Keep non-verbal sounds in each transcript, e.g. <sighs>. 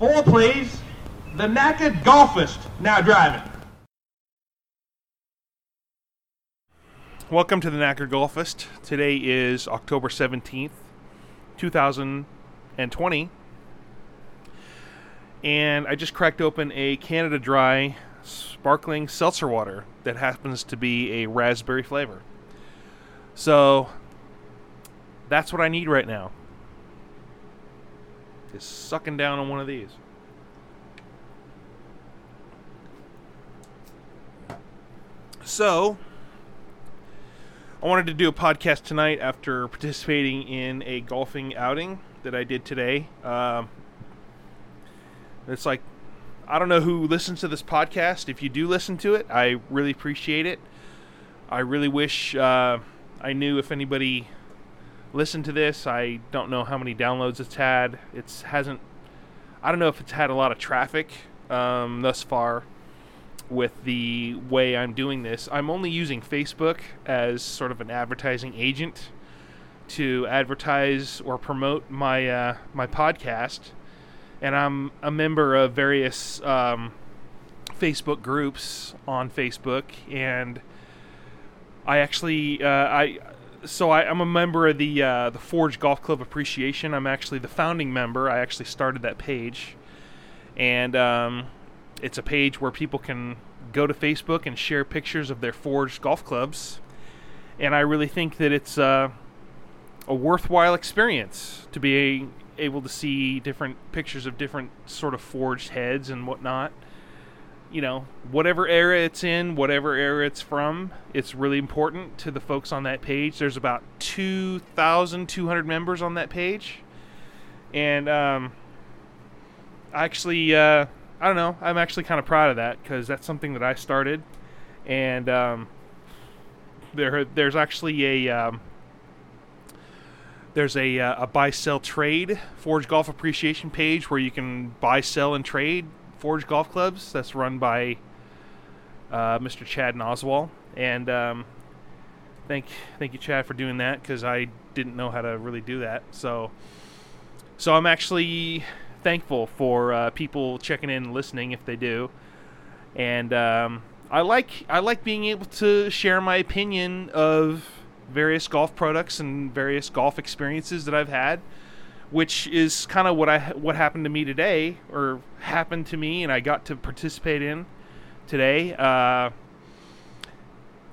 Four, please. The Knackered Golfist now driving. Welcome to the Knacker Golfist. Today is October 17th, 2020. And I just cracked open a Canada Dry sparkling seltzer water that happens to be a raspberry flavor. So that's what I need right now. Is sucking down on one of these. So, I wanted to do a podcast tonight after participating in a golfing outing that I did today. Um, it's like, I don't know who listens to this podcast. If you do listen to it, I really appreciate it. I really wish uh, I knew if anybody listened to this. I don't know how many downloads it's had. It's hasn't. I don't know if it's had a lot of traffic um, thus far with the way I'm doing this. I'm only using Facebook as sort of an advertising agent to advertise or promote my uh, my podcast, and I'm a member of various um, Facebook groups on Facebook, and I actually uh, I so I, am a member of the uh, the Forge Golf Club Appreciation. I'm actually the founding member. I actually started that page, and um, it's a page where people can go to Facebook and share pictures of their forged golf clubs. And I really think that it's uh, a worthwhile experience to be able to see different pictures of different sort of forged heads and whatnot. You know, whatever era it's in, whatever era it's from, it's really important to the folks on that page. There's about 2,200 members on that page. And um, I actually, uh, I don't know. I'm actually kind of proud of that because that's something that I started, and um, there there's actually a um, there's a uh, a buy sell trade Forge Golf Appreciation page where you can buy sell and trade Forge golf clubs. That's run by uh, Mr. Chad Noswall, and um, thank thank you Chad for doing that because I didn't know how to really do that. So so I'm actually thankful for uh, people checking in and listening if they do. And um, I like I like being able to share my opinion of various golf products and various golf experiences that I've had, which is kind of what I what happened to me today or happened to me and I got to participate in today. Uh,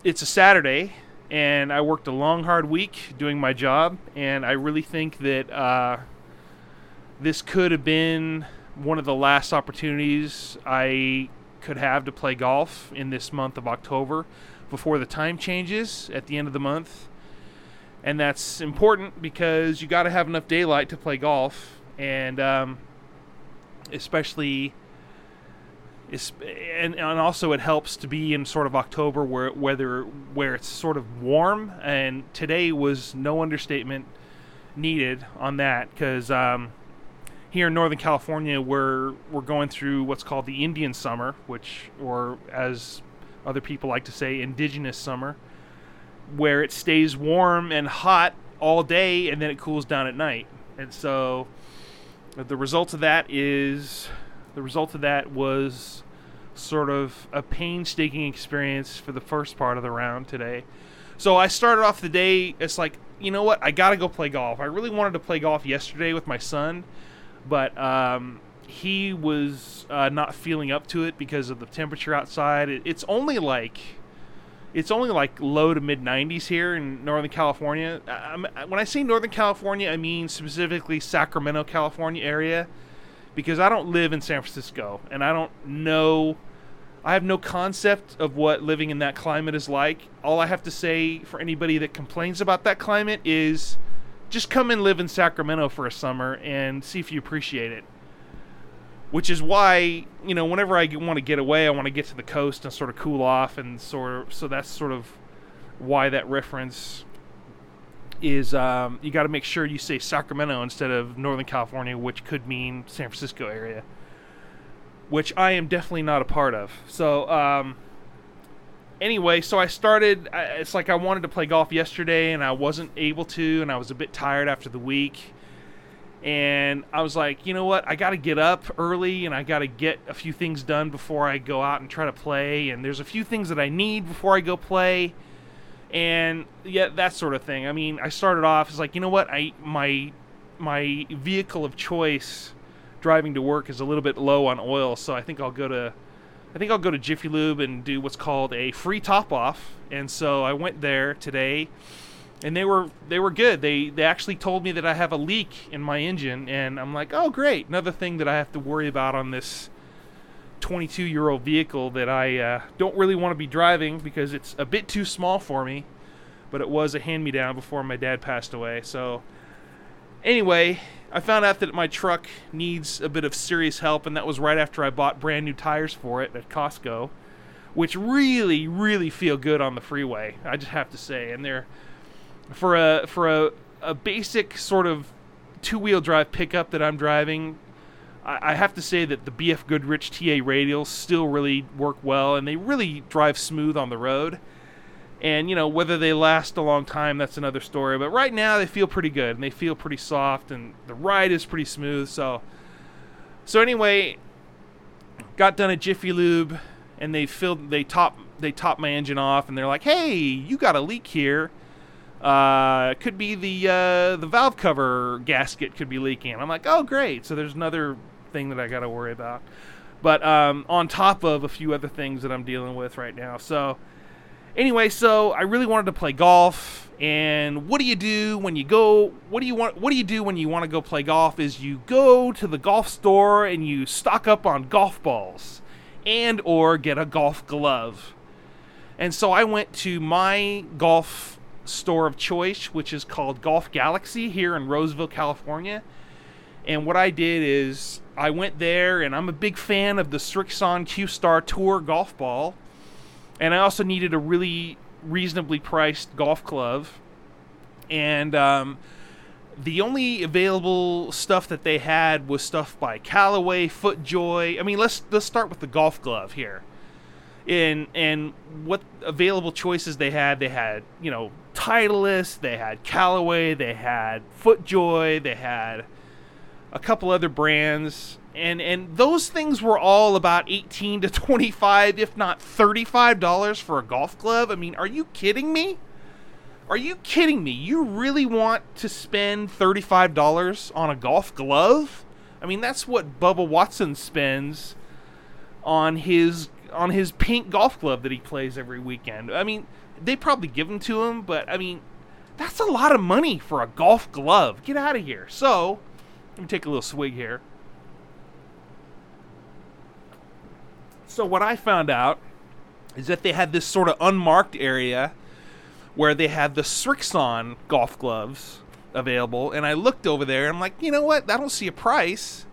it's a Saturday and I worked a long hard week doing my job and I really think that uh, this could have been one of the last opportunities I could have to play golf in this month of October before the time changes at the end of the month. And that's important because you got to have enough daylight to play golf, and um, especially, and, and also it helps to be in sort of October where weather where it's sort of warm. And today was no understatement needed on that because um, here in Northern California, we're we're going through what's called the Indian summer, which, or as other people like to say, indigenous summer, where it stays warm and hot all day and then it cools down at night. And so, the result of that is the result of that was sort of a painstaking experience for the first part of the round today. So I started off the day. It's like you know what? I got to go play golf. I really wanted to play golf yesterday with my son but um, he was uh, not feeling up to it because of the temperature outside. It's only like it's only like low to mid 90s here in Northern California. I, when I say Northern California, I mean specifically Sacramento, California area, because I don't live in San Francisco and I don't know. I have no concept of what living in that climate is like. All I have to say for anybody that complains about that climate is just come and live in Sacramento for a summer and see if you appreciate it. Which is why, you know, whenever I want to get away, I want to get to the coast and sort of cool off, and sort of, so that's sort of why that reference is. Um, you got to make sure you say Sacramento instead of Northern California, which could mean San Francisco area, which I am definitely not a part of. So, um, anyway, so I started. It's like I wanted to play golf yesterday, and I wasn't able to, and I was a bit tired after the week. And I was like, you know what? I got to get up early and I got to get a few things done before I go out and try to play. And there's a few things that I need before I go play. And yeah, that sort of thing. I mean, I started off as like, you know what? I my my vehicle of choice driving to work is a little bit low on oil, so I think I'll go to I think I'll go to Jiffy Lube and do what's called a free top off. And so I went there today and they were they were good. They they actually told me that I have a leak in my engine and I'm like, "Oh, great. Another thing that I have to worry about on this 22-year-old vehicle that I uh, don't really want to be driving because it's a bit too small for me." But it was a hand-me-down before my dad passed away. So anyway, I found out that my truck needs a bit of serious help, and that was right after I bought brand new tires for it at Costco, which really, really feel good on the freeway. I just have to say, and they're for a for a a basic sort of two wheel drive pickup that I'm driving. I, I have to say that the BF Goodrich TA radials still really work well, and they really drive smooth on the road. And you know whether they last a long time, that's another story. But right now they feel pretty good, and they feel pretty soft, and the ride is pretty smooth. So, so anyway, got done at Jiffy Lube, and they filled, they top, they top my engine off, and they're like, "Hey, you got a leak here. Uh, could be the uh, the valve cover gasket could be leaking." I'm like, "Oh, great! So there's another thing that I got to worry about." But um, on top of a few other things that I'm dealing with right now, so anyway, so I really wanted to play golf. And what do you do when you go? What do you want? What do you do when you want to go play golf? Is you go to the golf store and you stock up on golf balls, and or get a golf glove. And so I went to my golf store of choice, which is called Golf Galaxy here in Roseville, California. And what I did is I went there, and I'm a big fan of the Srixon Q Star Tour golf ball and I also needed a really reasonably priced golf glove. And um, the only available stuff that they had was stuff by Callaway, FootJoy. I mean, let's let's start with the golf glove here. And and what available choices they had? They had you know Titleist, they had Callaway, they had FootJoy, they had a couple other brands. And and those things were all about 18 to 25 if not 35 dollars for a golf glove i mean are you kidding me? Are you kidding me? You really want to spend 35 dollars on a golf glove? I mean that's what bubba watson spends on his on his pink golf glove that he plays every weekend. I mean they probably give them to him but i mean that's a lot of money for a golf glove get out of here so let me take a little swig here So what I found out is that they had this sort of unmarked area where they had the Srixon golf gloves available, and I looked over there and I'm like, you know what? I don't see a price.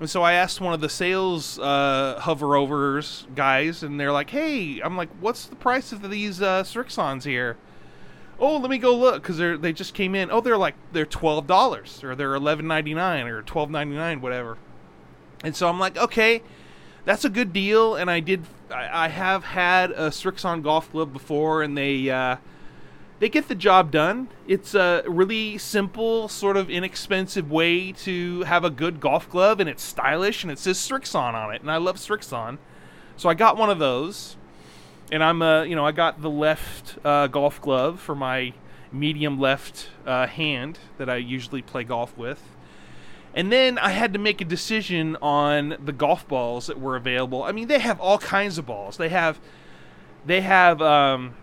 And so I asked one of the sales uh, hoverovers guys, and they're like, "Hey," I'm like, "What's the price of these uh, Srixons here?" Oh, let me go look because they they just came in. Oh, they're like they're twelve dollars or they're eleven ninety nine or twelve ninety nine, whatever. And so I'm like, okay, that's a good deal. And I did, I, I have had a Srixon golf club before, and they uh, they get the job done. It's a really simple, sort of inexpensive way to have a good golf glove, and it's stylish, and it says Srixon on it, and I love Srixon, so I got one of those. And I'm, uh, you know, I got the left uh, golf glove for my medium left uh, hand that I usually play golf with and then I had to make a decision on the golf balls that were available. I mean, they have all kinds of balls. They have, they have. Um,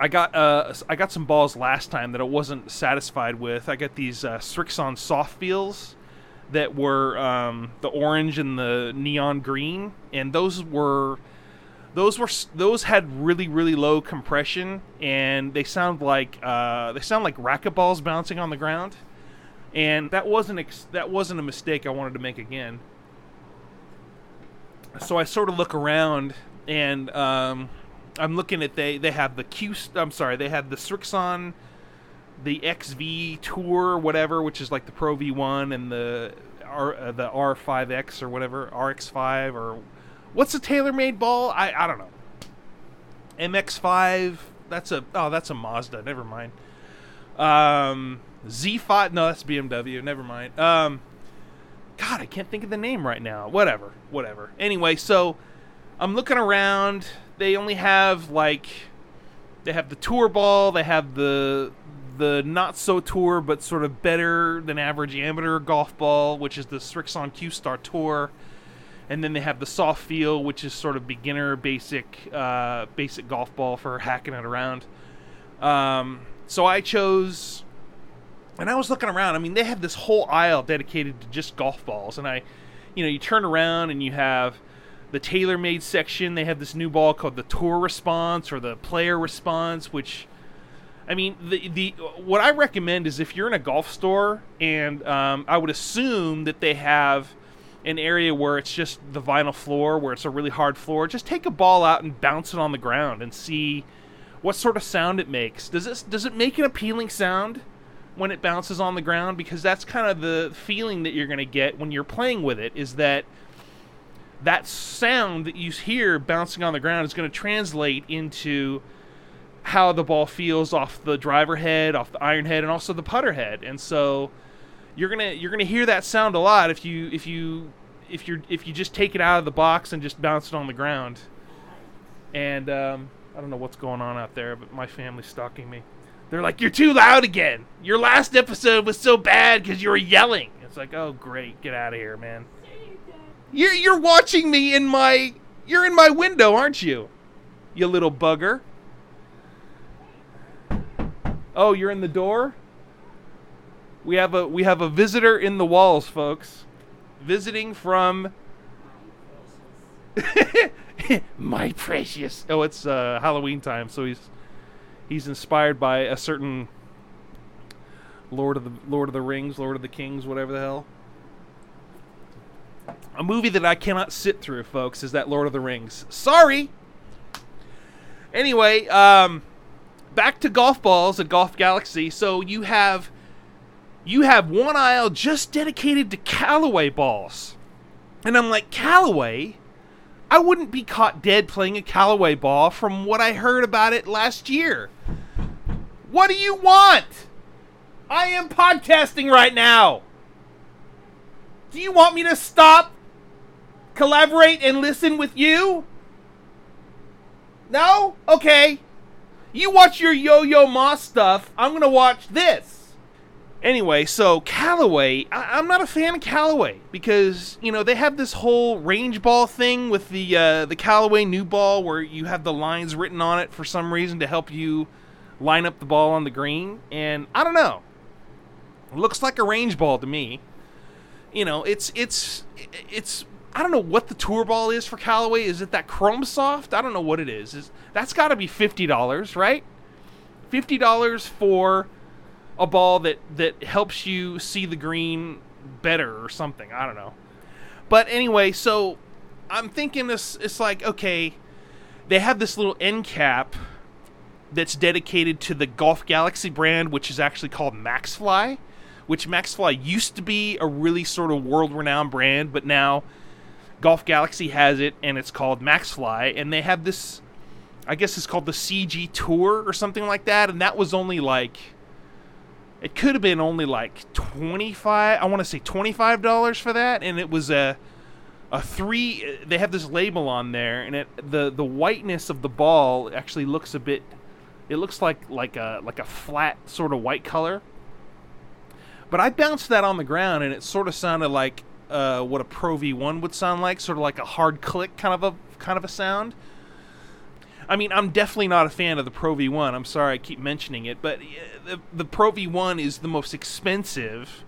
I got uh, I got some balls last time that I wasn't satisfied with. I got these uh, Srixon soft feels that were um, the orange and the neon green, and those were those were those had really really low compression, and they sound like uh, they sound like racquetballs bouncing on the ground and that wasn't ex- that wasn't a mistake I wanted to make again. So I sort of look around, and um, I'm looking at they they have the Q. I'm sorry, they have the Srixon, the XV Tour, whatever, which is like the Pro V1 and the R uh, the R5X or whatever RX5 or what's a TaylorMade ball? I I don't know. MX5. That's a oh that's a Mazda. Never mind. Um, Z5. No, that's BMW. Never mind. Um, God, I can't think of the name right now. Whatever, whatever. Anyway, so I'm looking around. They only have like they have the tour ball. They have the the not so tour but sort of better than average amateur golf ball, which is the Srixon Q Star Tour. And then they have the soft feel, which is sort of beginner basic uh, basic golf ball for hacking it around. Um, so I chose, and I was looking around. I mean, they have this whole aisle dedicated to just golf balls, and I, you know, you turn around and you have the TaylorMade section. They have this new ball called the Tour Response or the Player Response, which I mean, the the what I recommend is if you're in a golf store, and um, I would assume that they have an area where it's just the vinyl floor, where it's a really hard floor. Just take a ball out and bounce it on the ground and see what sort of sound it makes. Does it does it make an appealing sound when it bounces on the ground? Because that's kind of the feeling that you're going to get when you're playing with it. Is that that sound that you hear bouncing on the ground is going to translate into how the ball feels off the driver head, off the iron head, and also the putter head. And so you're gonna you're gonna hear that sound a lot if you if you if you're if you just take it out of the box and just bounce it on the ground. And um, I don't know what's going on out there, but my family's stalking me. They're like, "You're too loud again. Your last episode was so bad because you were yelling." It's like, "Oh, great, get out of here, man." You're you're watching me in my you're in my window, aren't you? You little bugger. Oh, you're in the door? We have a we have a visitor in the walls, folks. Visiting from <laughs> My precious. Oh, it's uh, Halloween time, so he's he's inspired by a certain Lord of the Lord of the Rings, Lord of the Kings, whatever the hell a movie that I cannot sit through, folks, is that Lord of the Rings. Sorry. Anyway, um, back to golf balls at Golf Galaxy. So you have you have one aisle just dedicated to Callaway balls, and I'm like Callaway. I wouldn't be caught dead playing a Callaway ball from what I heard about it last year. What do you want? I am podcasting right now. Do you want me to stop collaborate and listen with you? No? Okay. You watch your Yo Yo Ma stuff. I'm going to watch this. Anyway, so Callaway, I- am not a fan of Callaway because you know they have this whole range ball thing with the uh, the Callaway new ball where you have the lines written on it for some reason to help you line up the ball on the green, and I don't know. It looks like a range ball to me. You know, it's it's it's I don't know what the tour ball is for Callaway. Is it that Chrome Soft? I don't know what it is. Is that's got to be fifty dollars, right? Fifty dollars for a ball that that helps you see the green better or something. I don't know. But anyway, so I'm thinking this. It's like okay, they have this little end cap that's dedicated to the Golf Galaxy brand, which is actually called Maxfli, which Maxfli used to be a really sort of world-renowned brand, but now Golf Galaxy has it, and it's called Maxfli, and they have this. I guess it's called the CG Tour or something like that, and that was only like. It could have been only like twenty five. I want to say twenty five dollars for that, and it was a a three. They have this label on there, and it the the whiteness of the ball actually looks a bit. It looks like like a like a flat sort of white color. But I bounced that on the ground, and it sort of sounded like uh, what a Pro V1 would sound like, sort of like a hard click kind of a kind of a sound. I mean, I'm definitely not a fan of the Pro V1. I'm sorry I keep mentioning it, but the, the Pro V1 is the most expensive,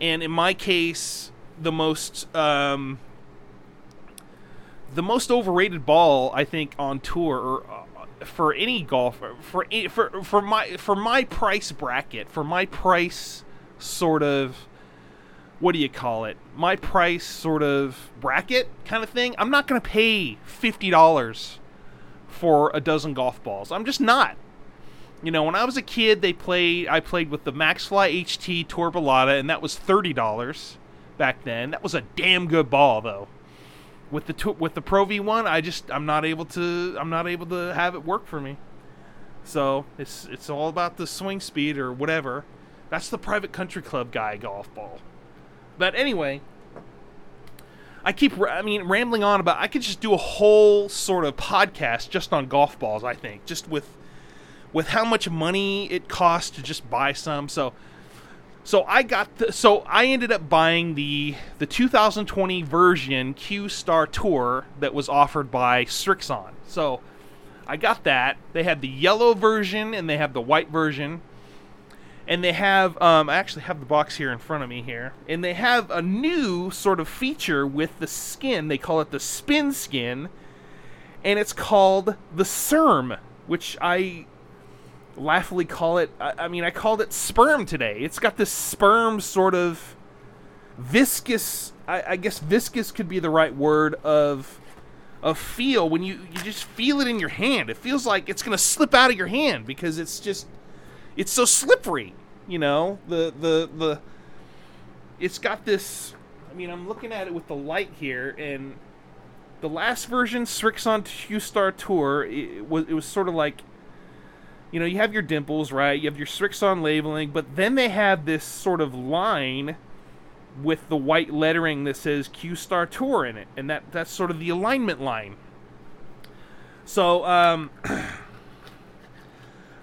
and in my case, the most um, the most overrated ball I think on tour or uh, for any golfer for for for my for my price bracket for my price sort of what do you call it? My price sort of bracket kind of thing. I'm not going to pay $50 for a dozen golf balls. I'm just not. You know, when I was a kid, they played I played with the Maxfli HT Tour Balata and that was $30 back then. That was a damn good ball though. With the with the Pro V1, I just I'm not able to I'm not able to have it work for me. So, it's it's all about the swing speed or whatever That's the private country club guy golf ball. But anyway, I keep, I mean, rambling on about. I could just do a whole sort of podcast just on golf balls. I think just with with how much money it costs to just buy some. So, so I got the, so I ended up buying the the 2020 version Q Star Tour that was offered by Srixon. So, I got that. They had the yellow version and they have the white version and they have um, I actually have the box here in front of me here, and they have a new sort of feature with the skin. They call it the spin skin, and it's called the SERM, which I laughingly call it. I, I mean, I called it sperm today. It's got this sperm sort of viscous. I, I guess viscous could be the right word of of feel when you you just feel it in your hand. It feels like it's gonna slip out of your hand because it's just it's so slippery. You know, the the the it's got this. I mean, I'm looking at it with the light here, and the last version, Srixon Q Star Tour, it was it was sort of like, you know, you have your dimples, right? You have your Srixon labeling, but then they have this sort of line with the white lettering that says Q Star Tour in it, and that that's sort of the alignment line. So, um, <clears throat>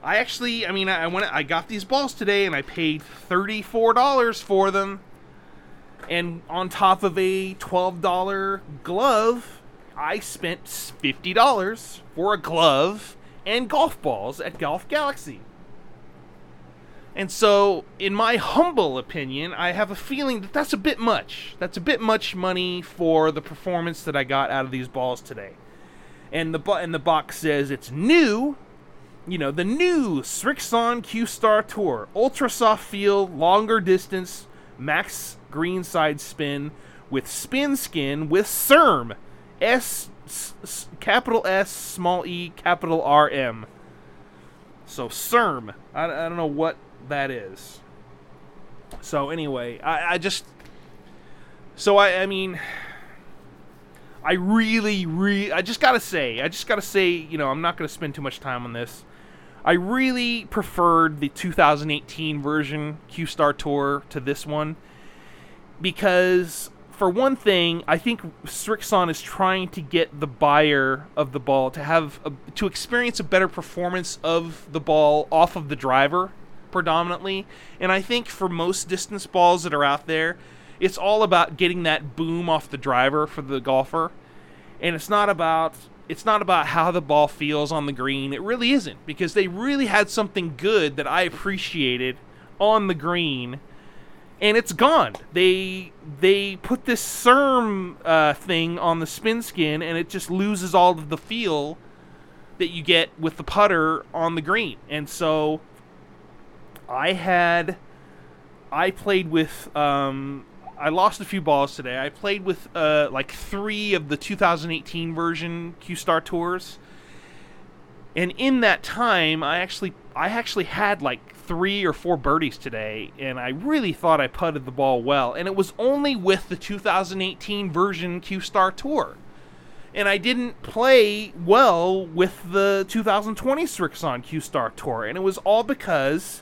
I actually, I mean, I went, I got these balls today, and I paid thirty four dollars for them, and on top of a twelve dollar glove, I spent fifty dollars for a glove and golf balls at Golf Galaxy. And so, in my humble opinion, I have a feeling that that's a bit much. That's a bit much money for the performance that I got out of these balls today. And the and the box says it's new, you know, the new Srixon Q Star Tour, ultra soft feel, longer distance, max greenside spin with spin skin with SERM, S, s capital S, small e, capital R M. So SERM, I, I don't know what that is. So anyway, I, I just, so I, I mean. I really, really, I just gotta say, I just gotta say, you know, I'm not gonna spend too much time on this. I really preferred the 2018 version Q Star Tour to this one because, for one thing, I think Srixon is trying to get the buyer of the ball to have a, to experience a better performance of the ball off of the driver predominantly, and I think for most distance balls that are out there, it's all about getting that boom off the driver for the golfer, and it's not about it's not about how the ball feels on the green. It really isn't because they really had something good that I appreciated on the green, and it's gone. They they put this SERM uh, thing on the spin skin, and it just loses all of the feel that you get with the putter on the green. And so I had I played with um, I lost a few balls today. I played with uh, like three of the 2018 version Q Star tours, and in that time, I actually I actually had like three or four birdies today, and I really thought I putted the ball well. And it was only with the 2018 version Q Star tour, and I didn't play well with the 2020 Strixon Q Star tour, and it was all because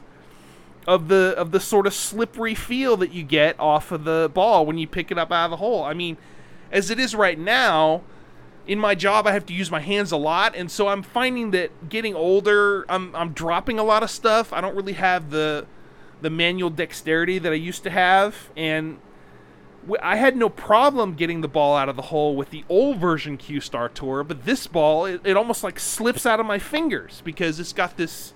of the of the sort of slippery feel that you get off of the ball when you pick it up out of the hole. I mean, as it is right now, in my job I have to use my hands a lot, and so I'm finding that getting older, I'm I'm dropping a lot of stuff. I don't really have the the manual dexterity that I used to have, and I had no problem getting the ball out of the hole with the old version Q Star Tour, but this ball it, it almost like slips out of my fingers because it's got this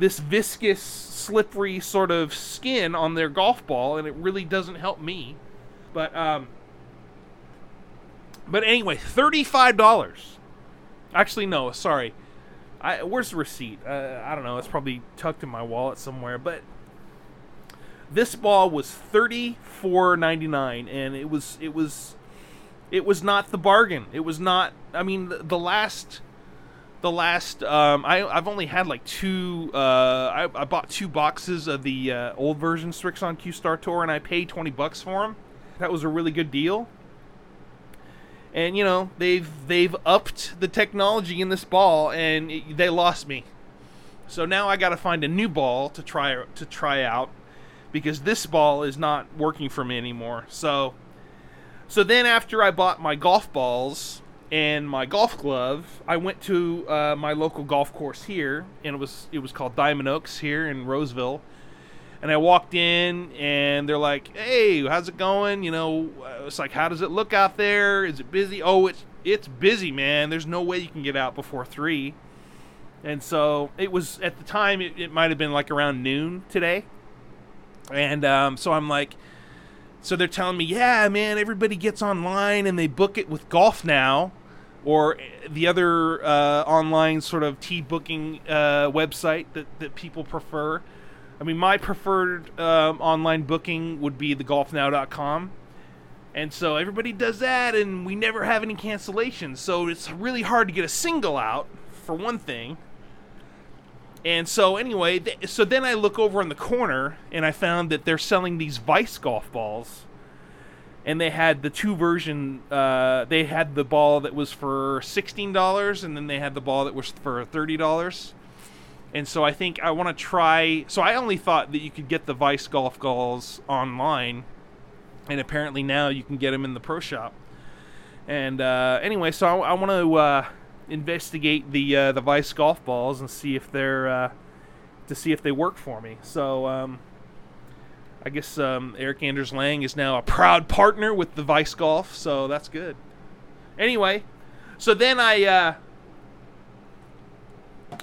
this viscous, slippery sort of skin on their golf ball, and it really doesn't help me. But um, but anyway, thirty-five dollars. Actually, no, sorry. I, where's the receipt? Uh, I don't know. It's probably tucked in my wallet somewhere. But this ball was thirty-four ninety-nine, and it was it was it was not the bargain. It was not. I mean, the, the last the last um, I, I've only had like two. Uh, I, I bought two boxes of the uh, old version Srixon Q Star Tour, and I paid twenty bucks for them. That was a really good deal. And you know they've they've upped the technology in this ball, and it, they lost me. So now I got to find a new ball to try to try out. because this ball is not working for me anymore. So, so then after I bought my golf balls and my golf glove, I went to uh, my local golf course here, and it was it was called Diamond Oaks here in Roseville. And I walked in, and they're like, "Hey, how's it going?" You know, uh, it's like, "How does it look out there? Is it busy?" Oh, it's it's busy, man. There's no way you can get out before three. And so it was at the time. It, it might have been like around noon today. And um, so I'm like, so they're telling me, yeah, man, everybody gets online and they book it with golf now, or the other uh, online sort of tee booking uh, website that, that people prefer. I mean, my preferred um, online booking would be thegolfnow.com. And so everybody does that, and we never have any cancellations. So it's really hard to get a single out, for one thing. And so anyway, th- so then I look over in the corner, and I found that they're selling these Vice golf balls. And they had the two version. Uh, they had the ball that was for sixteen dollars, and then they had the ball that was for thirty dollars. And so I think I want to try. So I only thought that you could get the Vice golf balls online and apparently now you can get them in the pro shop. And uh, anyway, so I, I want to uh, investigate the uh, the Vice golf balls and see if they're uh, to see if they work for me. So um, I guess um, Erik Anders Lang is now a proud partner with the Vice Golf, so that's good. Anyway, so then I uh,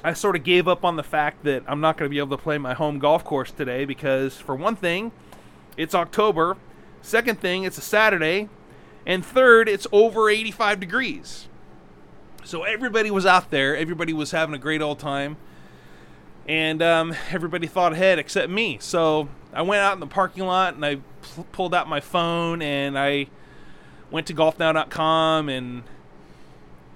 I sort of gave up on the fact that I'm not going to be able to play my home golf course today because, for one thing, it's October Second thing, it's a Saturday. And third, it's over 85 degrees. So everybody was out there. Everybody was having a great old time. And um, everybody thought ahead except me. So I went out in the parking lot and I pulled out my phone and I went to golfnow.com and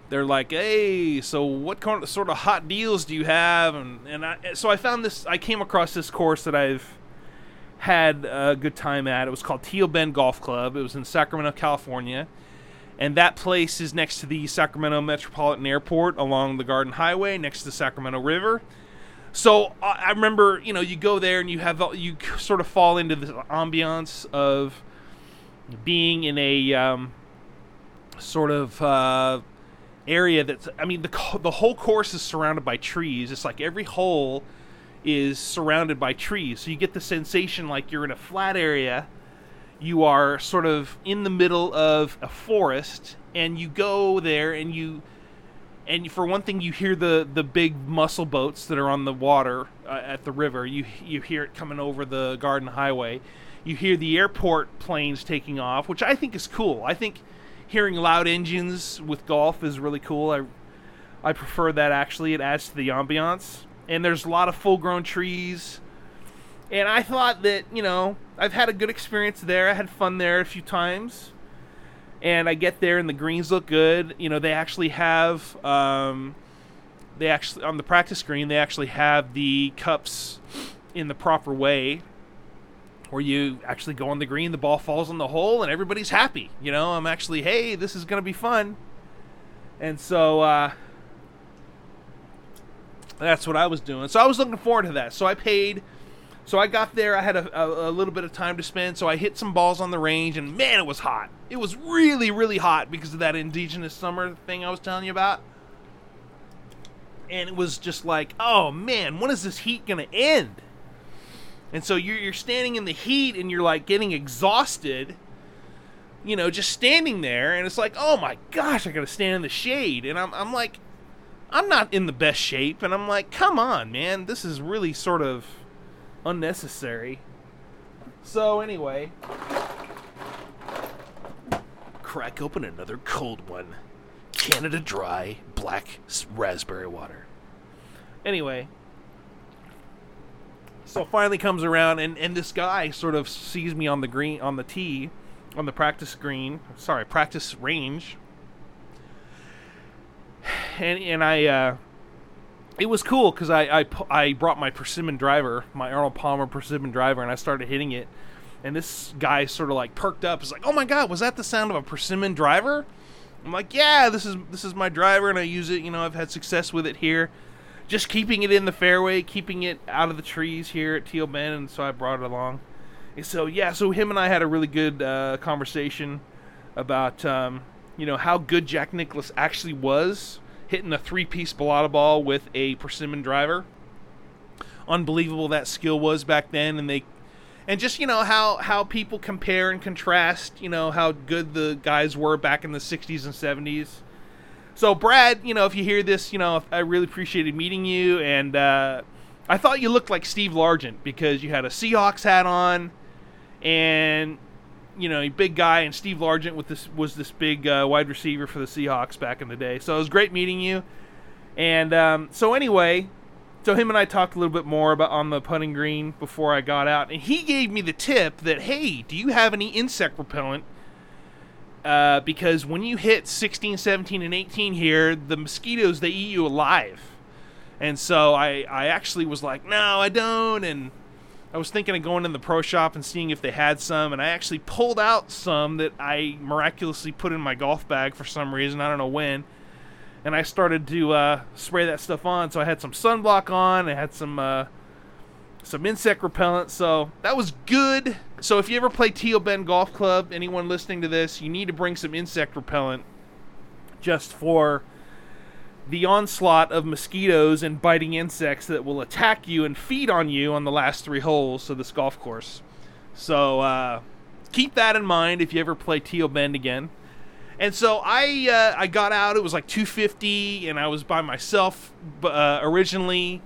they're like, "Hey, so what kind of, sort of hot deals do you have?" And and I, so I found this. I came across this course that I've had a good time at. It was called Teal Bend Golf Club. It was in Sacramento, California. And that place is next to the Sacramento Metropolitan Airport along the Garden Highway next to the Sacramento River. So I remember, you know, you go there and you have you sort of fall into the ambiance of being in a um, sort of uh, area that's. I mean, the the whole course is surrounded by trees. It's like every hole is surrounded by trees. So you get the sensation like you're in a flat area. You are sort of in the middle of a forest, and you go there, and you, and for one thing, you hear the the big muscle boats that are on the water uh, at the river. You you hear it coming over the Garden Highway. You hear the airport planes taking off, which I think is cool. I think hearing loud engines with golf is really cool. I I prefer that actually. It adds to the ambiance and there's a lot of full grown trees. And I thought that, you know, I've had a good experience there. I had fun there a few times. And I get there and the greens look good. You know, they actually have um, they actually on the practice screen they actually have the cups in the proper way where you actually go on the green, the ball falls in the hole, and everybody's happy. You know, I'm actually, hey, this is to be fun. And so, uh, that's what I was doing. So I was looking forward to that. So I paid. So I got there. I had a, a, a, little bit of time to spend. So I hit some balls on the range, and man, it was hot. It was really, really hot because of that indigenous summer thing I was telling you about. And it was just like, oh man, when is this heat gonna end? And so you're, you're standing in the heat, and you're like getting exhausted. You know, just standing there, and it's like, oh my gosh, I gotta stand in the shade, and I'm, I'm like, I'm not in the best shape, and I'm like, come on, man, this is really sort of unnecessary. So, anyway, crack open another cold one. Canada Dry black raspberry water. Anyway, so finally comes around, and, and this guy sort of sees me on the green, on the tee, on the practice green, sorry, practice range, <sighs> and and I uh, it was cool because I, I I brought my persimmon driver, my Arnold Palmer persimmon driver, and I started hitting it. And this guy sort of like perked up. He's like, "Oh my god, was that the sound of a persimmon driver?" I'm like, "Yeah, this is this is my driver, and I use it. You know, I've had success with it here, just keeping it in the fairway, keeping it out of the trees here at Teal Bend, and so I brought it along." And so yeah, so him and I had a really good uh, conversation about um, you know how good Jack Nicklaus actually was hitting a three-piece balata ball with a persimmon driver. Unbelievable that skill was back then, and they and just you know how how people compare and contrast you know how good the guys were back in the 60s and 70s so brad you know if you hear this you know i really appreciated meeting you and uh, i thought you looked like steve largent because you had a seahawks hat on and you know big guy and steve largent with this was this big uh, wide receiver for the seahawks back in the day so it was great meeting you and um, so anyway so him and I talked a little bit more about on the putting green before I got out, and he gave me the tip that hey, do you have any insect repellent? Uh, because when you hit 16, 17, and 18 here, the mosquitoes they eat you alive. And so I, I actually was like, no, I don't. And I was thinking of going in the pro shop and seeing if they had some. And I actually pulled out some that I miraculously put in my golf bag for some reason. I don't know when and I started to uh, spray that stuff on. So I had some sunblock on, I had some uh, some insect repellent. So that was good. So if you ever play Teal Bend Golf Club, anyone listening to this, you need to bring some insect repellent just for the onslaught of mosquitoes and biting insects that will attack you and feed on you on the last three holes of this golf course. So uh, keep that in mind if you ever play Teal Bend again. And so I uh, I got out. It was like 250, and I was by myself uh, originally.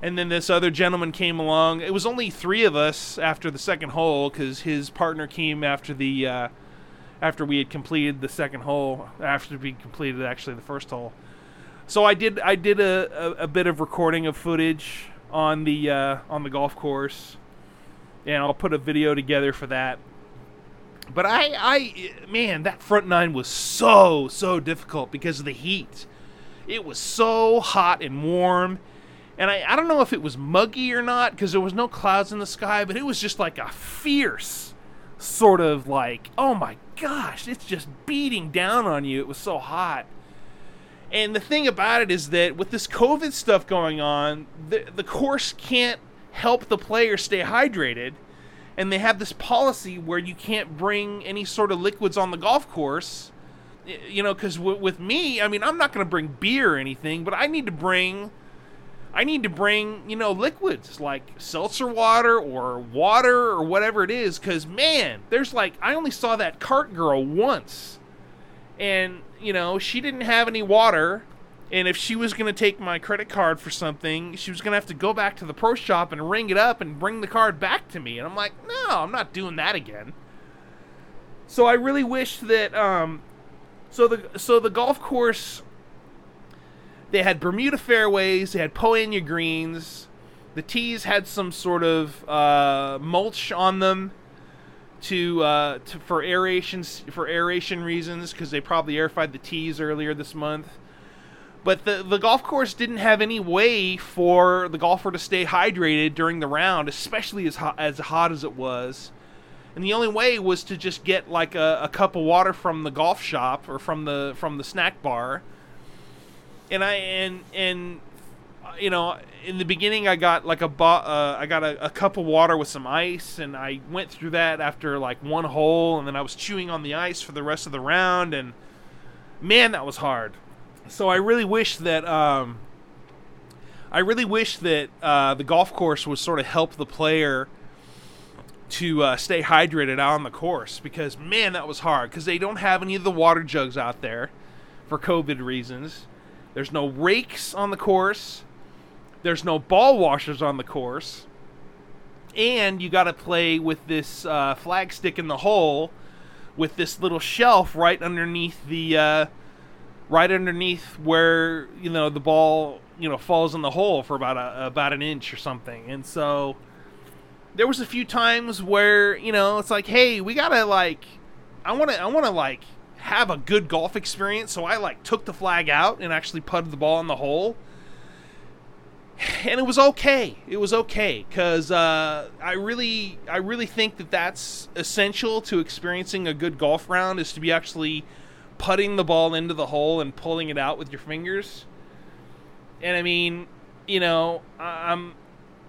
And then this other gentleman came along. It was only three of us after the second hole because his partner came after the uh, after we had completed the second hole. After we completed actually the first hole. So I did I did a, a, a bit of recording of footage on the uh, on the golf course, and I'll put a video together for that. But I, I, man, that front nine was so, so difficult because of the heat. It was so hot and warm. And I, I don't know if it was muggy or not because there was no clouds in the sky, but it was just like a fierce sort of like, oh my gosh, it's just beating down on you. It was so hot. And the thing about it is that with this COVID stuff going on, the, the course can't help the player stay hydrated and they have this policy where you can't bring any sort of liquids on the golf course. You know, because w- with me, I mean, I'm not going to bring beer or anything, but I need to bring, I need to bring, you know, liquids like seltzer water or water or whatever it is. Because man, there's like, I only saw that cart girl once, and you know, she didn't have any water and if she was going to take my credit card for something, she was going to have to go back to the pro shop and ring it up and bring the card back to me. And I'm like, no, I'm not doing that again. So I really wish that um, so the so the golf course they had Bermuda fairways, they had Poa annua greens. The tees had some sort of uh, mulch on them to, uh, to for aeration for aeration reasons because they probably aerified the tees earlier this month. But the, the golf course didn't have any way for the golfer to stay hydrated during the round, especially as hot as, hot as it was. And the only way was to just get like a, a cup of water from the golf shop or from the from the snack bar. And I and and you know in the beginning I got like a bo- uh, I got a, a, cup of water with some ice and I went through that after like one hole and then I was chewing on the ice for the rest of the round and man that was hard so I really wish that um, I really wish that uh, the golf course would sort of help the player to uh, stay hydrated out on the course because man, that was hard because they don't have any of the water jugs out there for COVID reasons. There's no rakes on the course. There's no ball washers on the course. And you got to play with this uh, flag stick in the hole with this little shelf right underneath the uh, right underneath where you know the ball you know falls in the hole for about a, about an inch or something. And so there was a few times where you know it's like hey we gotta like i want to i want to like have a good golf experience. So i like took the flag out and actually putted the ball in the hole and it was okay it was okay because uh, i really i really think that that's essential to experiencing a good golf round is to be actually putting the ball into the hole and pulling it out with your fingers. And I mean, you know, I'm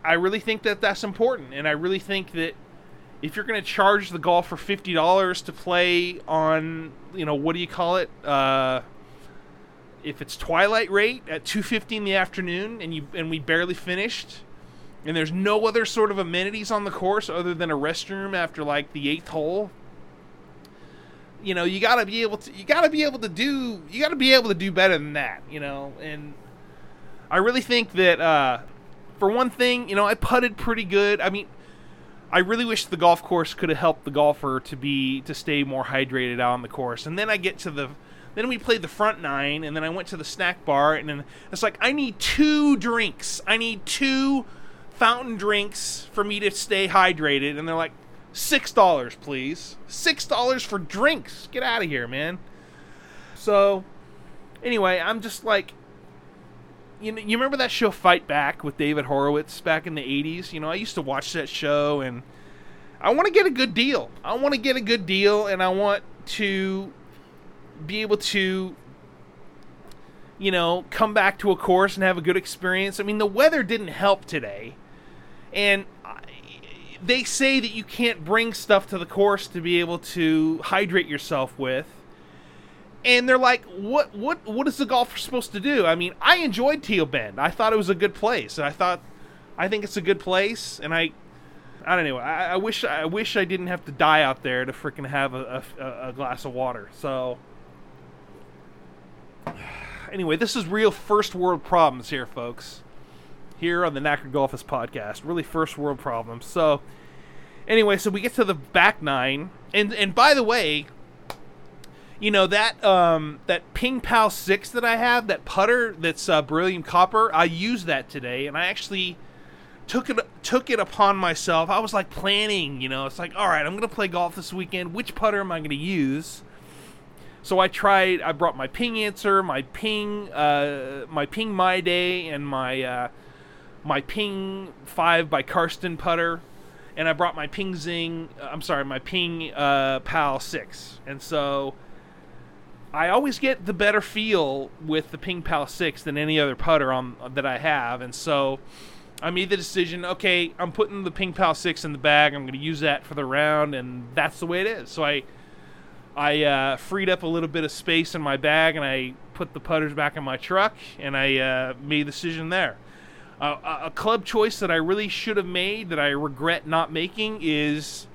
I really think that that's important and I really think that if you're going to charge the golfer fifty dollars to play on, you know, what do you call it? Uh, if it's twilight rate at two fifty in the afternoon, and you and we barely finished, and there's no other sort of amenities on the course other than a restroom after like the eighth hole. You know, you gotta be able to. You gotta be able to do. You gotta be able to do better than that. You know, and I really think that uh, for one thing, you know, I putted pretty good. I mean, I really wish the golf course could have helped the golfer to be to stay more hydrated out on the course. And then I get to the then we played the front nine, and then I went to the snack bar, and then it's like I need two drinks. I need two fountain drinks for me to stay hydrated, and they're like six dollars, please. Six dollars for drinks. Get out of here, man. So, anyway, I'm just like, you know, you remember that show Fight Back with David Horowitz back in the 80s? You know, I used to watch that show and I want to get a good deal. I want to get a good deal and I want to be able to you know, come back to a course and have a good experience. I mean, the weather didn't help today. And they say that you can't bring stuff to the course to be able to hydrate yourself with and they're like, "What? What? What is the golfer supposed to do?" I mean, I enjoyed Teal Bend. I thought it was a good place. I thought, I think it's a good place, and I, I don't know. I, I wish I wish I didn't have to die out there to freaking have a, a, a glass of water. So, anyway, this is real first world problems here, folks. Here on the Knackered Golfist podcast, really first world problems. So, anyway, so we get to the back nine, and and by the way, you know that um, that Ping Pal six that I have, that putter that's uh, beryllium copper. I used that today, and I actually took it took it upon myself. I was like planning, you know, it's like, all right, I'm gonna play golf this weekend. Which putter am I gonna use? So I tried. I brought my Ping Answer, my Ping, uh, my Ping My Day, and my uh, my Ping Five by Karsten putter, and I brought my Ping Zing. I'm sorry, my Ping uh, Pal Six, and so I always get the better feel with the Ping Pal 6 than any other putter on that I have, and so I made the decision. Okay, I'm putting the Ping Pal 6 in the bag. I'm going to use that for the round, and that's the way it is. So I I uh, freed up a little bit of space in my bag, and I put the putters back in my truck, and I uh, made the decision there. Uh, a club choice that I really should have made that I regret not making is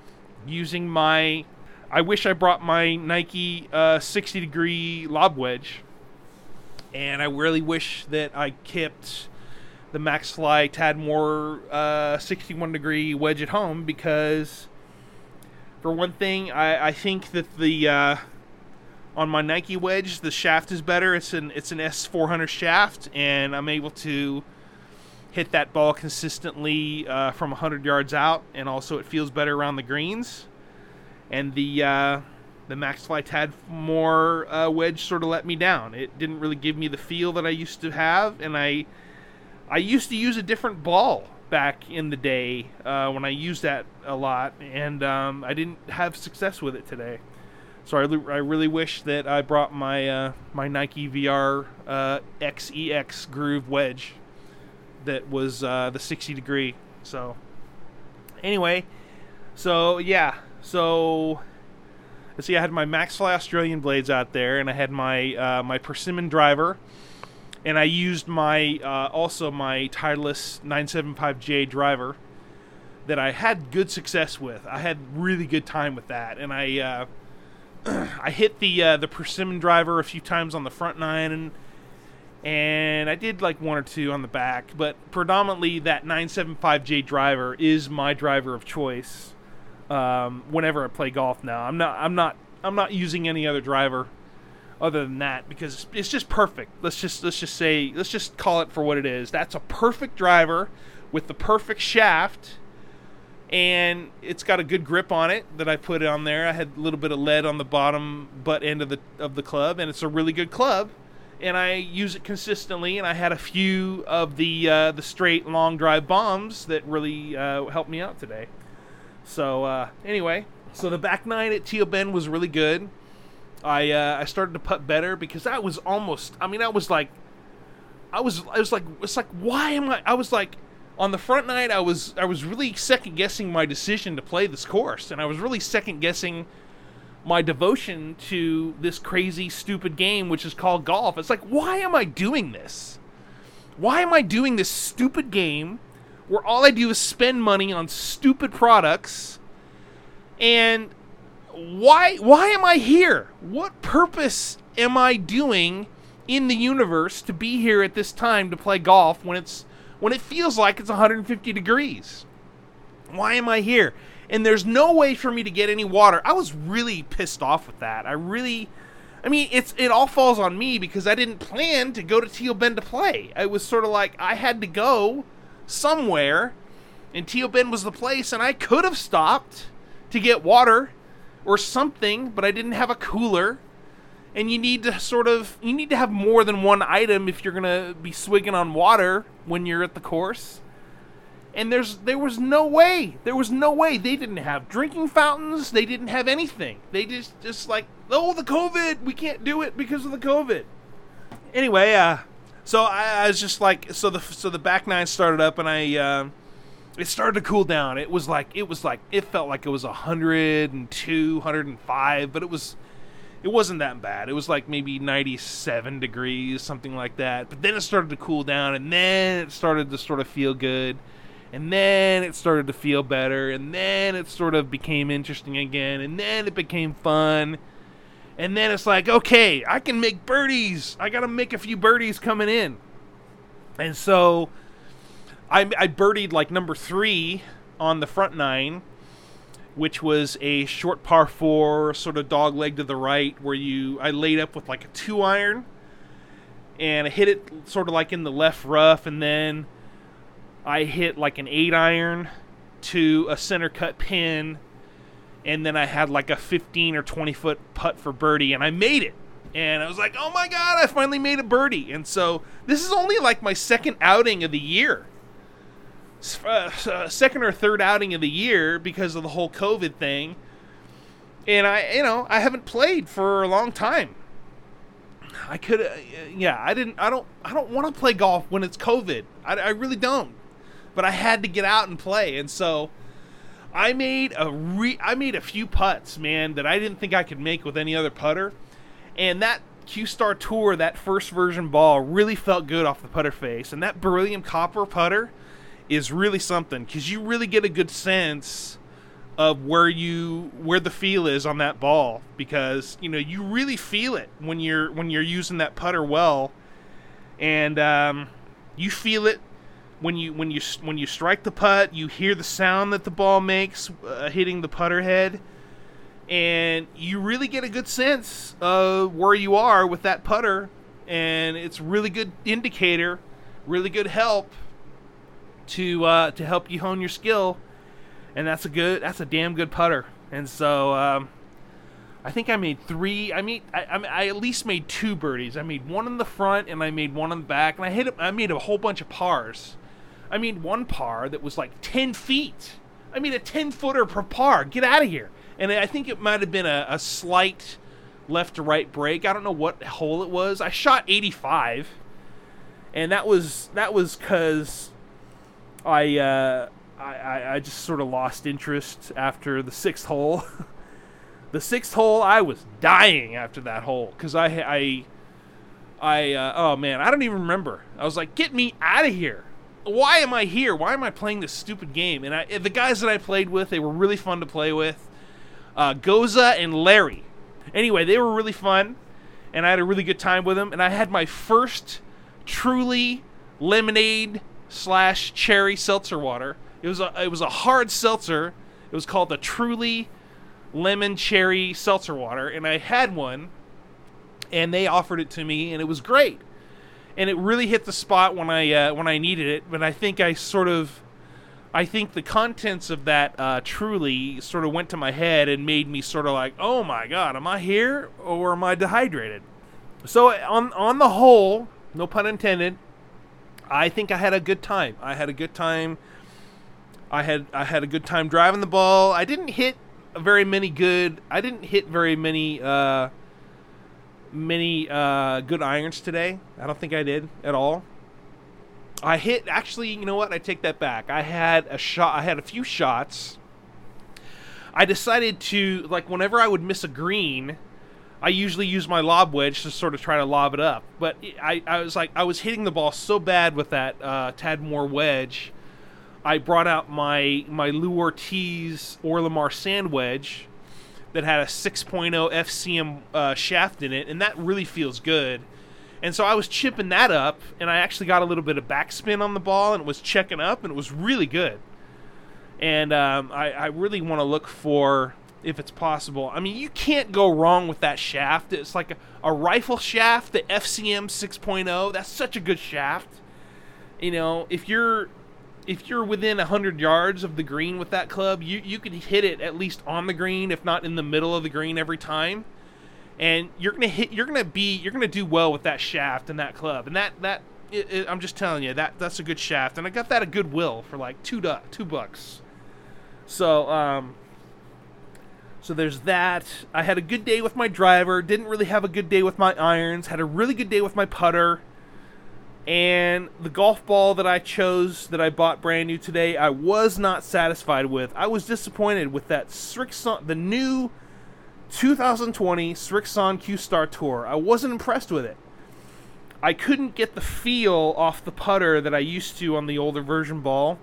using my I wish I brought my Nike uh, 60 degree lob wedge, and I really wish that I kept the Maxfli Tad Moore uh, 61 degree wedge at home because, for one thing, I, I think that the uh, on my Nike wedge the shaft is better. It's an it's an S400 shaft, and I'm able to hit that ball consistently uh, from 100 yards out, and also it feels better around the greens and the uh, the Maxfli Tad Moore uh, wedge sort of let me down. It didn't really give me the feel that I used to have, and I I used to use a different ball back in the day uh, when I used that a lot, and um, I didn't have success with it today. So I, I really wish that I brought my uh, my Nike VR uh, XEX Groove wedge that was uh, the 60 degree. So anyway, so yeah, so let's see, I had my Maxfli Australian blades out there, and I had my uh, my persimmon driver, and I used my uh, also my Titleist 975J driver that I had good success with. I had really good time with that, and I uh, <clears throat> I hit the uh, the persimmon driver a few times on the front nine and. And I did like one or two on the back, but predominantly that 975J driver is my driver of choice um, whenever I play golf now. I'm not I'm not I'm not using any other driver other than that because it's just perfect. Let's just let's just say let's just call it for what it is. That's a perfect driver with the perfect shaft and it's got a good grip on it that I put on there. I had a little bit of lead on the bottom butt end of the of the club and it's a really good club and I use it consistently and I had a few of the uh, the straight long drive bombs that really uh, helped me out today. So uh, anyway, so the back nine at Teal Bend was really good. I uh, I started to putt better because that was almost. I mean, I was like, I was I was like it's like why am I? I was like, on the front night, I was I was really second guessing my decision to play this course, and I was really second guessing my devotion to this crazy, stupid game, which is called golf. It's like, why am I doing this? Why am I doing this stupid game where all I do is spend money on stupid products? And why why am I here? What purpose am I doing in the universe to be here at this time to play golf when it's when it feels like it's 150 degrees? Why am I here? And there's no way for me to get any water. I was really pissed off with that. I really I mean, it's it all falls on me because I didn't plan to go to Teal Bend to play. I was sort of like I had to go somewhere and Teal Bend was the place and I could have stopped to get water or something, but I didn't have a cooler and you need to sort of you need to have more than one item if you're gonna be swigging on water when you're at the course. And there's there was no way. There was no way they didn't have drinking fountains. They didn't have anything. They just just like oh the COVID. We can't do it because of the COVID. Anyway, uh, so I, I was just like so the so the back nine started up and I. Uh, it started to cool down. It was like it was like it felt like it was 102, 105, but it was it wasn't that bad. It was like maybe 97 degrees, something like that. But then it started to cool down, and then it started to sort of feel good. And then it started to feel better, and then it sort of became interesting again, and then it became fun. And then it's like, okay, I can make birdies. I got to make a few birdies coming in. And so I, I birdied like number three on the front nine which was a short par four, sort of dog leg to the right, where you I laid up with like a two iron, and I hit it sort of like in the left rough, and then I hit like an eight iron to a center cut pin, and then I had like a 15 or 20 foot putt for birdie, and I made it. And I was like, oh my god, I finally made a birdie. And so this is only like my second outing of the year uh, second or third outing of the year because of the whole COVID thing. And I, you know, I haven't played for a long time. I could, uh, yeah, I didn't, I don't, I don't want to play golf when it's COVID. I, I really don't. But I had to get out and play, and so I made a re, I made a few putts, man, that I didn't think I could make with any other putter. And that Q Star Tour, that first version ball, really felt good off the putter face, and that beryllium copper putter is really something because you really get a good sense of where you where the feel is on that ball because you know you really feel it when you're when you're using that putter well. And um, you feel it when you when you when you strike the putt you hear the sound that the ball makes uh, hitting the putter head. And you really get a good sense of where you are with that putter. And it's really good indicator really good help to uh, to help you hone your skill, and that's a good that's a damn good putter. And so um, I think I made three. I mean, I, I, at least made two birdies. I made one in the front and I made one in the back, and I hit I made a whole bunch of pars. I made one par that was like ten feet. I made a ten footer per par. Get out of here! And I think it might have been a, a slight left to right break. I don't know what hole it was. I shot 85, and that was that was because I, uh, I, I just sort of lost interest after the sixth hole. <laughs> the sixth hole, I was dying after that hole because I, I, I, uh, oh man, I don't even remember. I was like, get me out of here. Why am I here? Why am I playing this stupid game? And I, the guys that I played with, they were really fun to play with. Uh, Goza and Larry. Anyway, they were really fun, and I had a really good time with them. And I had my first truly lemonade slash cherry seltzer water. It was a it was a hard seltzer. It was called the Truly Lemon Cherry Seltzer Water, and I had one, and they offered it to me, and it was great. And it really hit the spot when I uh, when I needed it. But I think I sort of, I think the contents of that uh, Truly sort of went to my head and made me sort of like, oh my god, am I here or am I dehydrated? So on on the whole, no pun intended, I think I had a good time. I had a good time. I had I had a good time driving the ball. I didn't hit very many good. I didn't hit very many uh, many uh, good irons today. I don't think I did at all. I hit actually, you know what? I take that back. I had a shot. I had a few shots. I decided to like whenever I would miss a green, I usually use my lob wedge to sort of try to lob it up. But I, I was like I was hitting the ball so bad with that uh, Tad Moore wedge. I brought out my my Lou Ortiz Orlimar sand wedge that had a 6.0 FCM uh, shaft in it, and that really feels good. And so I was chipping that up, and I actually got a little bit of backspin on the ball, and it was checking up, and it was really good. And um, I, I really want to look for, if it's possible. I mean, you can't go wrong with that shaft. It's like a, a rifle shaft, the FCM 6.0. That's such a good shaft. You know, if you're if you're within 100 yards of the green with that club, you, you could hit it at least on the green, if not in the middle of the green every time and you're gonna hit you're gonna be you're gonna do well with that shaft and that club and that that it, it, i'm just telling you that that's a good shaft and i got that at goodwill for like two du- two bucks so um so there's that i had a good day with my driver didn't really have a good day with my irons had a really good day with my putter and the golf ball that i chose that i bought brand new today i was not satisfied with i was disappointed with that Srixon, the new 2020 Srixon Q Star Tour. I wasn't impressed with it. I couldn't get the feel off the putter that I used to on the older version ball.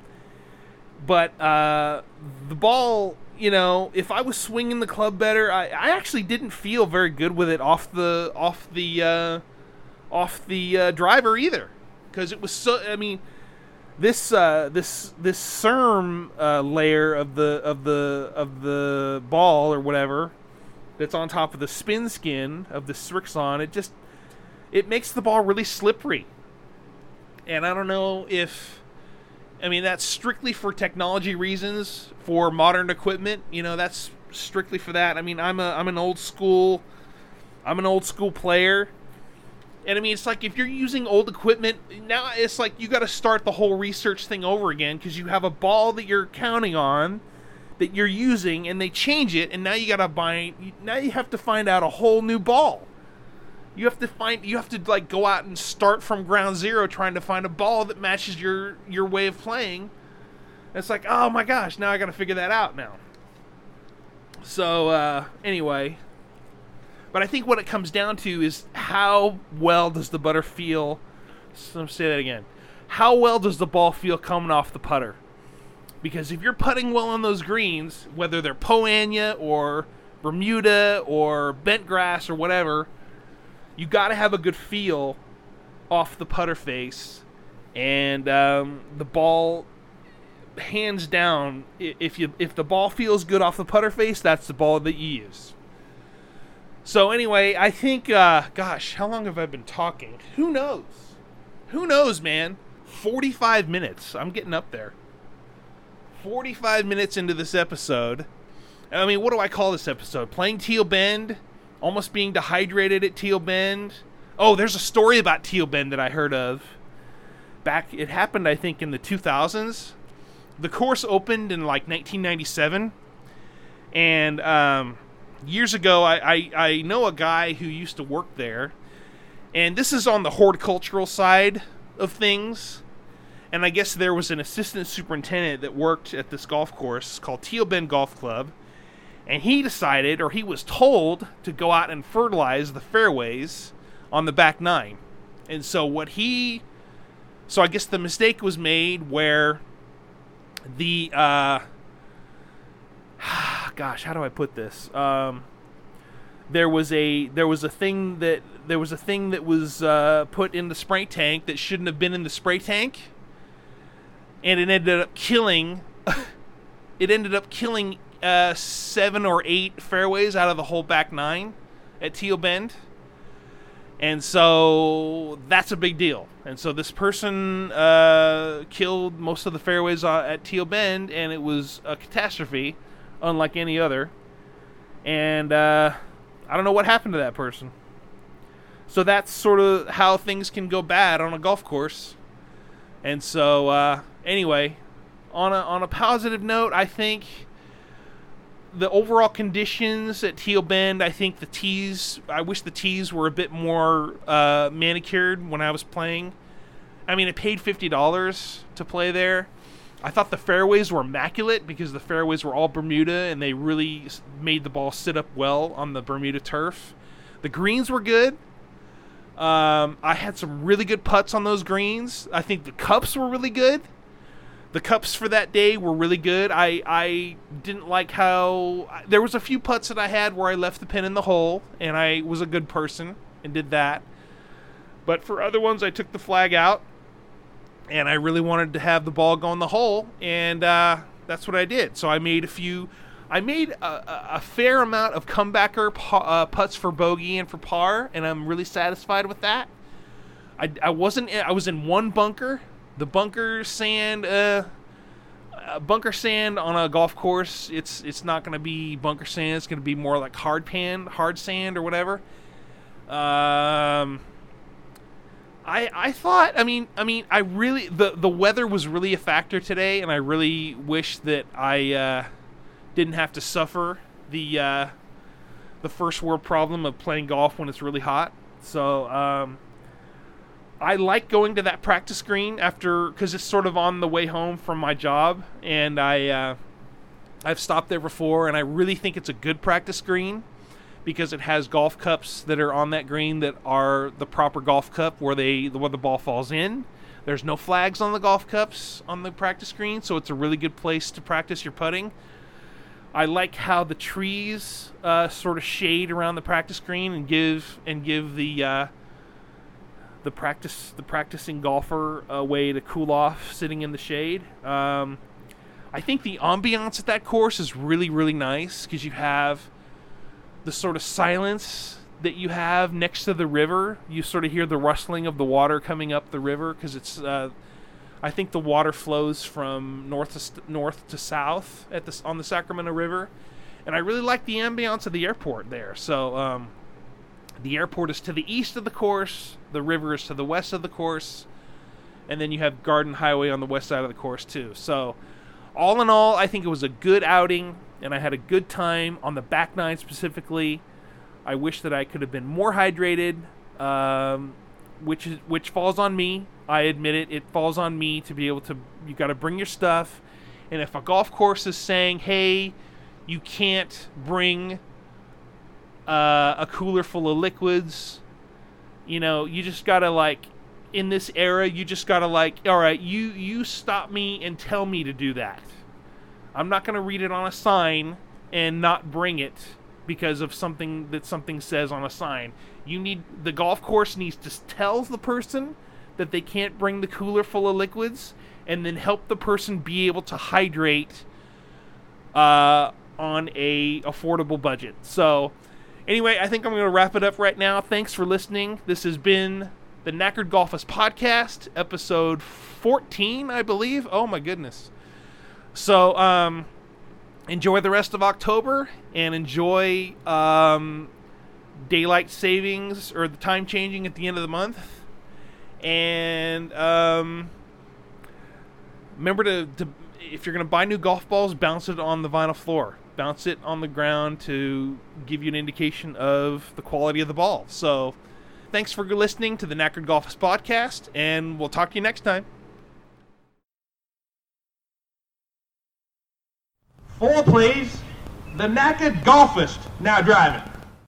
But uh, the ball, you know, if I was swinging the club better, I, I actually didn't feel very good with it off the off the uh, off the uh, driver either, because it was so. I mean, this uh, this this SeRM uh, layer of the of the of the ball or whatever that's on top of the spin skin of the Srixon, it just it makes the ball really slippery. And I don't know if I mean that's strictly for technology reasons, for modern equipment, you know, that's strictly for that. I mean, I'm a I'm an old school I'm an old school player. And I mean, it's like if you're using old equipment, now it's like you got to start the whole research thing over again because you have a ball that you're counting on that you're using and they change it and now you gotta buy now you have to find out a whole new ball you have to find you have to like go out and start from ground zero trying to find a ball that matches your your way of playing. It's like oh my gosh now i gotta figure that out now. So uh anyway. But i think what it comes down to is how well does the butter feel let me say that again. How well does the ball feel coming off the putter? Because if you're putting well on those greens, whether they're Poa annua or Bermuda or bent grass or whatever, you got to have a good feel off the putter face, and um, the ball, hands down, if you if the ball feels good off the putter face, that's the ball that you use. So anyway, I think, uh, gosh, how long have I been talking? Who knows? Who knows, man? Forty-five minutes. I'm getting up there. 45 minutes into this episode. I mean, what do I call this episode? Playing Teal Bend? Almost being dehydrated at Teal Bend? Oh, there's a story about Teal Bend that I heard of. Back, it happened, I think, in the 2000s. The course opened in like 1997. And um, years ago, I, I, I know a guy who used to work there. And this is on the horticultural side of things and I guess there was an assistant superintendent that worked at this golf course called Teal Bend Golf Club, and he decided, or he was told, to go out and fertilize the fairways on the back nine. And so what he, so I guess the mistake was made where the, uh, <sighs> gosh, how do I put this? Um, there was a there was a thing that there was a thing that was uh, put in the spray tank that shouldn't have been in the spray tank and it ended up killing. <laughs> it ended up killing uh, seven or eight fairways out of the whole back nine at Teal Bend. And so that's a big deal. And so this person uh, killed most of the fairways uh, at Teal Bend, and it was a catastrophe, unlike any other. And uh, I don't know what happened to that person. So that's sort of how things can go bad on a golf course. And so uh, anyway, on a on a positive note, I think the overall conditions at Teal Bend, I think the tees. I wish the tees were a bit more uh, manicured when I was playing. I mean, I paid fifty dollars to play there. I thought the fairways were immaculate because the fairways were all Bermuda and they really made the ball sit up well on the Bermuda turf. The greens were good. Um, I had some really good putts on those greens. I think the cups were really good. The cups for that day were really good. I I didn't like how there was a few putts that I had where I left the pin in the hole, and I was a good person and did that. But for other ones, I took the flag out, and I really wanted to have the ball go in the hole, and uh, that's what I did. So I made a few. I made a, a, fair amount of comebacker uh, putts for bogey and for par, and I'm really satisfied with that. I, I wasn't. I was in one bunker. The bunker sand. Uh, uh, bunker sand on a golf course. It's it's not going to be bunker sand. It's going to be more like hard pan, hard sand or whatever. Um. I, I thought I mean I mean I really the the weather was really a factor today and I really wish that I uh, didn't have to suffer the uh, the first world problem of playing golf when it's really hot. So um, I like going to that practice green after because it's sort of on the way home from my job, and I uh, I've stopped there before, and I really think it's a good practice green because it has golf cups that are on that green that are the proper golf cup where they where the ball falls in. There's no flags on the golf cups on the practice green, so it's a really good place to practice your putting. I like how the trees uh, sort of shade around the practice green and give and give the uh, the practice the practicing golfer a way to cool off sitting in the shade. Um, I think the ambiance at that course is really really nice because you have the sort of silence that you have next to the river. You sort of hear the rustling of the water coming up the river because it's. Uh, I think the water flows from north to st- north to south at this on the Sacramento River, and I really like the ambiance of the airport there. So um, the airport is to the east of the course, the river is to the west of the course, and then you have Garden Highway on the west side of the course too. So all in all, I think it was a good outing, and I had a good time on the back nine specifically. I wish that I could have been more hydrated, um, which is which falls on me. I admit it. It falls on me to be able to. You got to bring your stuff, and if a golf course is saying, "Hey, you can't bring uh, a cooler full of liquids," you know, you just gotta like. In this era, you just gotta like, all right, you you stop me and tell me to do that. I'm not gonna read it on a sign and not bring it because of something that something says on a sign. You need the golf course needs to tell the person that they can't bring the cooler full of liquids and then help the person be able to hydrate uh, on a affordable budget. So anyway, I think I'm going to wrap it up right now. Thanks for listening. This has been the Knackered Golfist podcast, episode 14, I believe. Oh my goodness. So um enjoy the rest of October and enjoy um, daylight savings or the time changing at the end of the month. And um, remember to, to, if you're going to buy new golf balls, bounce it on the vinyl floor. Bounce it on the ground to give you an indication of the quality of the ball. So, thanks for listening to the Knackered Golfist podcast, and we'll talk to you next time. Four, please. The knackered golfist now driving.